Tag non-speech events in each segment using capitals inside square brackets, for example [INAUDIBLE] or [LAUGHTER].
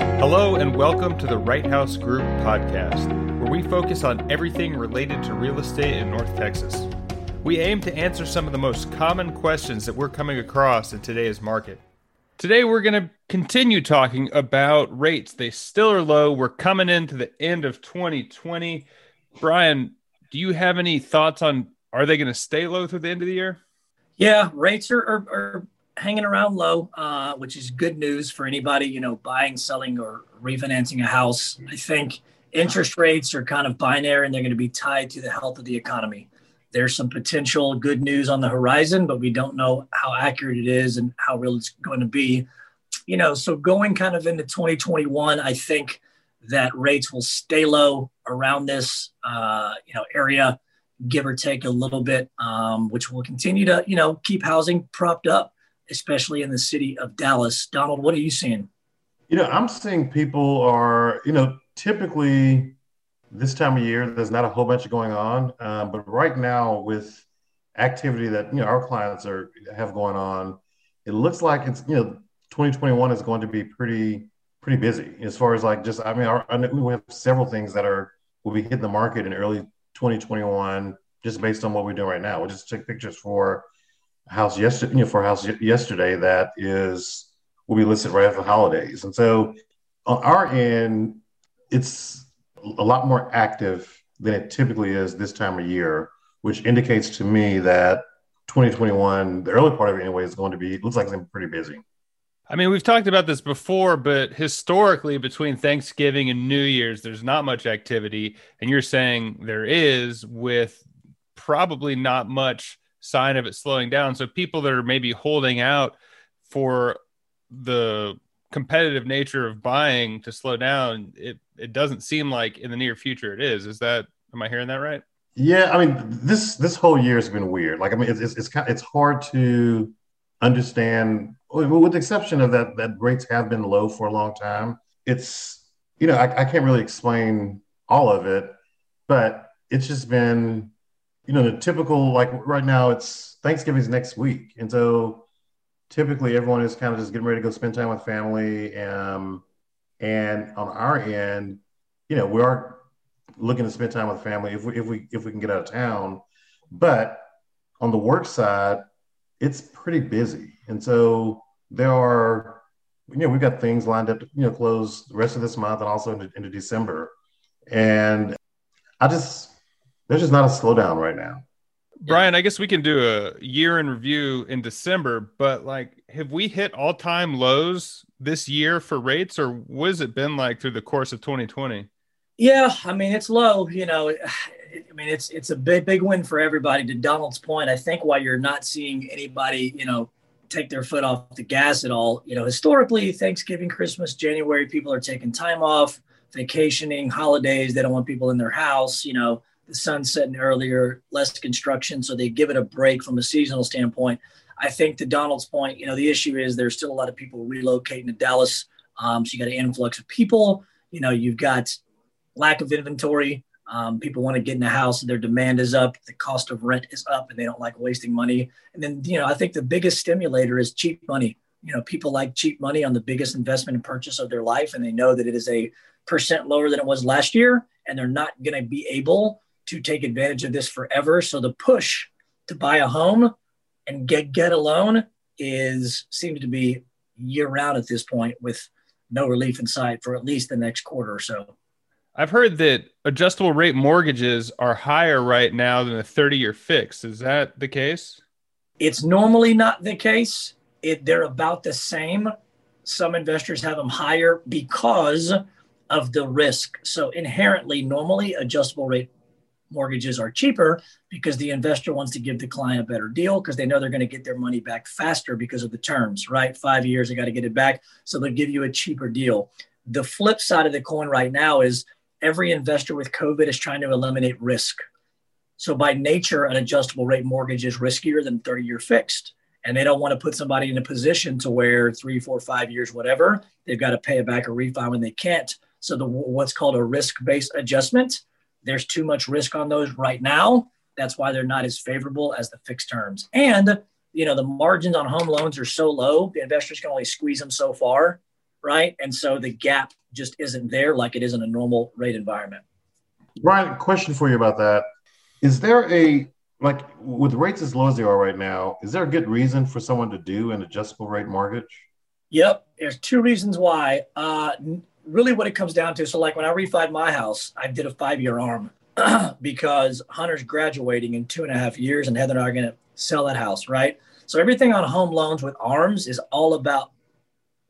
Hello, and welcome to the Wright House Group podcast, where we focus on everything related to real estate in North Texas. We aim to answer some of the most common questions that we're coming across in today's market. Today, we're going to continue talking about rates. They still are low. We're coming into the end of 2020. Brian, do you have any thoughts on are they going to stay low through the end of the year? Yeah, rates are, are, are hanging around low, uh, which is good news for anybody, you know, buying, selling, or refinancing a house. I think interest rates are kind of binary and they're going to be tied to the health of the economy. There's some potential good news on the horizon, but we don't know how accurate it is and how real it's going to be. You know, so going kind of into 2021, I think that rates will stay low around this, uh, you know, area, give or take a little bit, um, which will continue to, you know, keep housing propped up especially in the city of Dallas. Donald, what are you seeing? You know, I'm seeing people are, you know, typically this time of year, there's not a whole bunch going on. Um, but right now, with activity that, you know, our clients are have going on, it looks like it's, you know, 2021 is going to be pretty, pretty busy as far as like just, I mean, our, we have several things that are, will be hitting the market in early 2021 just based on what we're doing right now. We'll just take pictures for house yesterday, you know, for house yesterday that is will be listed right after the holidays. And so on our end, it's a lot more active than it typically is this time of year, which indicates to me that 2021, the early part of it anyway, is going to be looks like it's going to be pretty busy. I mean, we've talked about this before, but historically, between Thanksgiving and New Year's, there's not much activity. And you're saying there is, with probably not much sign of it slowing down. So people that are maybe holding out for the competitive nature of buying to slow down, it it doesn't seem like in the near future it is. Is that am I hearing that right? Yeah, I mean this this whole year has been weird. Like I mean, it's it's it's, it's hard to understand, with the exception of that that rates have been low for a long time. It's you know I, I can't really explain all of it, but it's just been you know, the typical like right now it's Thanksgiving's next week, and so typically everyone is kind of just getting ready to go spend time with family. Um, and on our end, you know, we are looking to spend time with family if we if we if we can get out of town. But on the work side, it's pretty busy, and so there are, you know, we've got things lined up to you know close the rest of this month and also into, into December, and I just there's just not a slowdown right now. Brian, I guess we can do a year in review in December, but like, have we hit all time lows this year for rates, or what has it been like through the course of 2020? Yeah, I mean, it's low. You know, I mean, it's it's a big big win for everybody. To Donald's point, I think why you're not seeing anybody, you know, take their foot off the gas at all. You know, historically, Thanksgiving, Christmas, January, people are taking time off, vacationing, holidays. They don't want people in their house. You know the sun setting earlier, less construction, so they give it a break from a seasonal standpoint. I think to Donald's point, you know, the issue is there's still a lot of people relocating to Dallas. Um, so you got an influx of people. You know, you've got lack of inventory. Um, people want to get in the house, their demand is up, the cost of rent is up, and they don't like wasting money. And then, you know, I think the biggest stimulator is cheap money. You know, people like cheap money on the biggest investment and purchase of their life, and they know that it is a percent lower than it was last year, and they're not going to be able to take advantage of this forever. So the push to buy a home and get get a loan is seems to be year round at this point with no relief in sight for at least the next quarter or so. I've heard that adjustable rate mortgages are higher right now than a 30 year fix. Is that the case? It's normally not the case. It, they're about the same. Some investors have them higher because of the risk. So inherently, normally adjustable rate mortgages are cheaper because the investor wants to give the client a better deal because they know they're going to get their money back faster because of the terms, right? Five years, they got to get it back. So they'll give you a cheaper deal. The flip side of the coin right now is every investor with COVID is trying to eliminate risk. So by nature, an adjustable rate mortgage is riskier than 30 year fixed. And they don't want to put somebody in a position to where three, four, five years, whatever, they've got to pay it back or refi when they can't. So the what's called a risk-based adjustment there's too much risk on those right now. That's why they're not as favorable as the fixed terms. And, you know, the margins on home loans are so low, the investors can only squeeze them so far. right? And so the gap just isn't there like it is in a normal rate environment. Brian, question for you about that. Is there a like with rates as low as they are right now, is there a good reason for someone to do an adjustable rate mortgage? Yep. There's two reasons why. Uh, really, what it comes down to. So, like when I refied my house, I did a five year arm [CLEARS THROAT] because Hunter's graduating in two and a half years, and Heather and I are going to sell that house, right? So, everything on home loans with arms is all about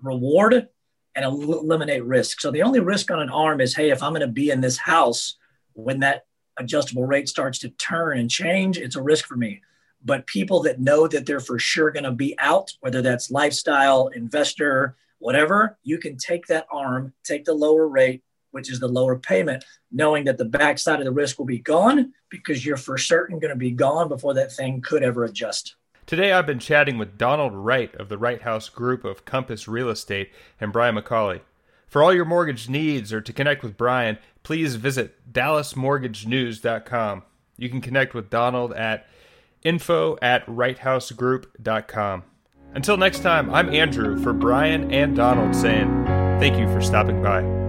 reward and eliminate risk. So, the only risk on an arm is hey, if I'm going to be in this house when that adjustable rate starts to turn and change, it's a risk for me. But people that know that they're for sure going to be out, whether that's lifestyle, investor, whatever, you can take that arm, take the lower rate, which is the lower payment, knowing that the backside of the risk will be gone because you're for certain going to be gone before that thing could ever adjust. Today, I've been chatting with Donald Wright of the Wright House Group of Compass Real Estate and Brian McCauley. For all your mortgage needs or to connect with Brian, please visit dallasmortgagenews.com. You can connect with Donald at info at wrighthousegroup.com. Until next time, I'm Andrew for Brian and Donald saying thank you for stopping by.